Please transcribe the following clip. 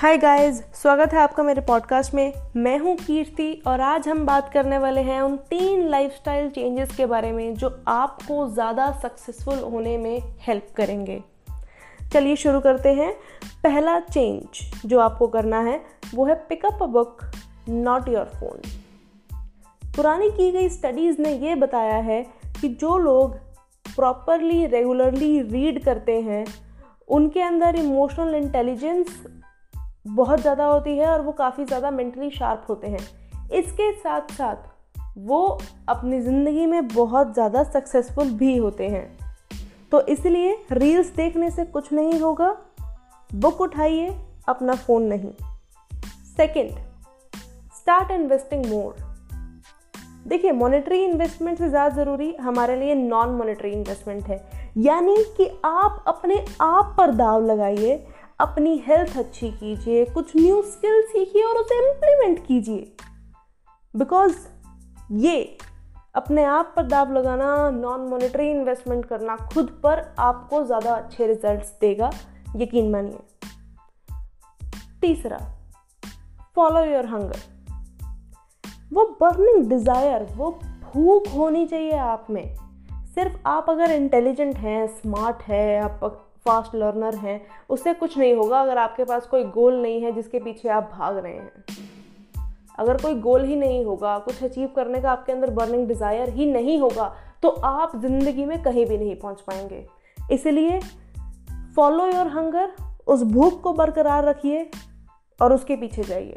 Hi guys स्वागत है आपका मेरे पॉडकास्ट में। मैं हूँ कीर्ति और आज हम बात करने वाले हैं उन तीन लाइफस्टाइल चेंजेस के बारे में जो आपको ज़्यादा सक्सेसफुल होने में हेल्प करेंगे। चलिए शुरू करते हैं। पहला चेंज जो आपको करना है, वो है pick up a book not your phone पुरानी की गई स्टडीज़ ने ये बताया है कि जो लोग प्रॉपरली रेगुलरली रीड करते हैं, उनके अंदर इमोशनल इंटेलिजेंस बहुत ज़्यादा होती है और वो काफ़ी ज़्यादा मेंटली शार्प होते हैं। इसके साथ साथ वो अपनी ज़िंदगी में बहुत ज़्यादा सक्सेसफुल भी होते हैं। तो इसलिए रील्स देखने से कुछ नहीं होगा बुक उठाइए, अपना फ़ोन नहीं। सेकंड स्टार्ट इन्वेस्टिंग मोर देखिए मॉनेटरी इन्वेस्टमेंट से ज़्यादा ज़रूरी हमारे लिए नॉन मॉनेटरी इन्वेस्टमेंट है। यानी कि आप अपने आप पर दाव लगाइए अपनी हेल्थ अच्छी कीजिए, कुछ न्यू स्किल सीखिए और उसे इम्प्लीमेंट कीजिए। बिकॉज़ ये अपने आप पर दाव लगाना नॉन मॉनेटरी इन्वेस्टमेंट करना खुद पर आपको ज़्यादा अच्छे रिजल्ट्स देगा, यकीन मानिए। तीसरा फॉलो योर हंगर वो बर्निंग डिज़ायर वो भूख होनी चाहिए आप में। सिर्फ़ आप अगर इंटेलिजेंट हैं स्मार्ट है, आप फास्ट लर्नर हैं, उससे कुछ नहीं होगा अगर आपके पास कोई गोल नहीं है जिसके पीछे आप भाग रहे हैं। अगर कोई गोल ही नहीं होगा, कुछ अचीव करने का आपके अंदर बर्निंग डिज़ायर ही नहीं होगा तो आप ज़िंदगी में कहीं भी नहीं पहुँच पाएँगे। इसलिए फॉलो योर हंगर उस भूख को बरकरार रखिए और उसके पीछे जाइए।